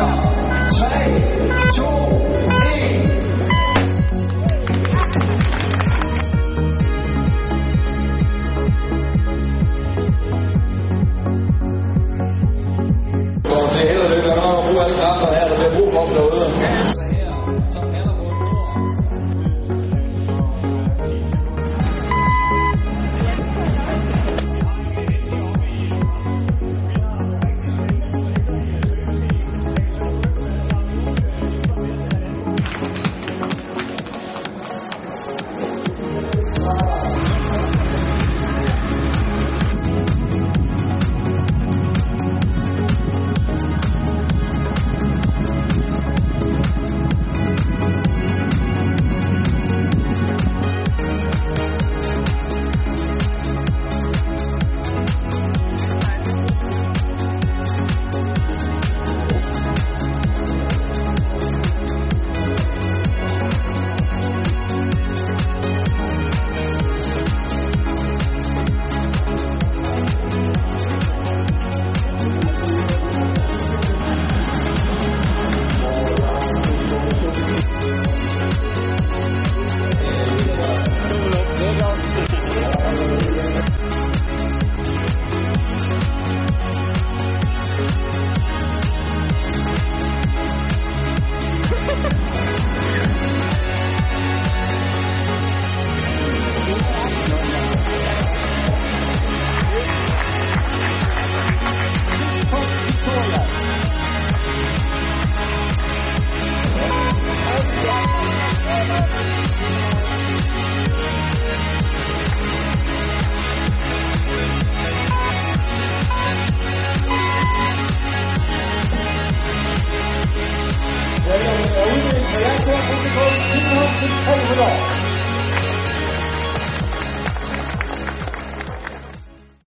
down. 这车怎么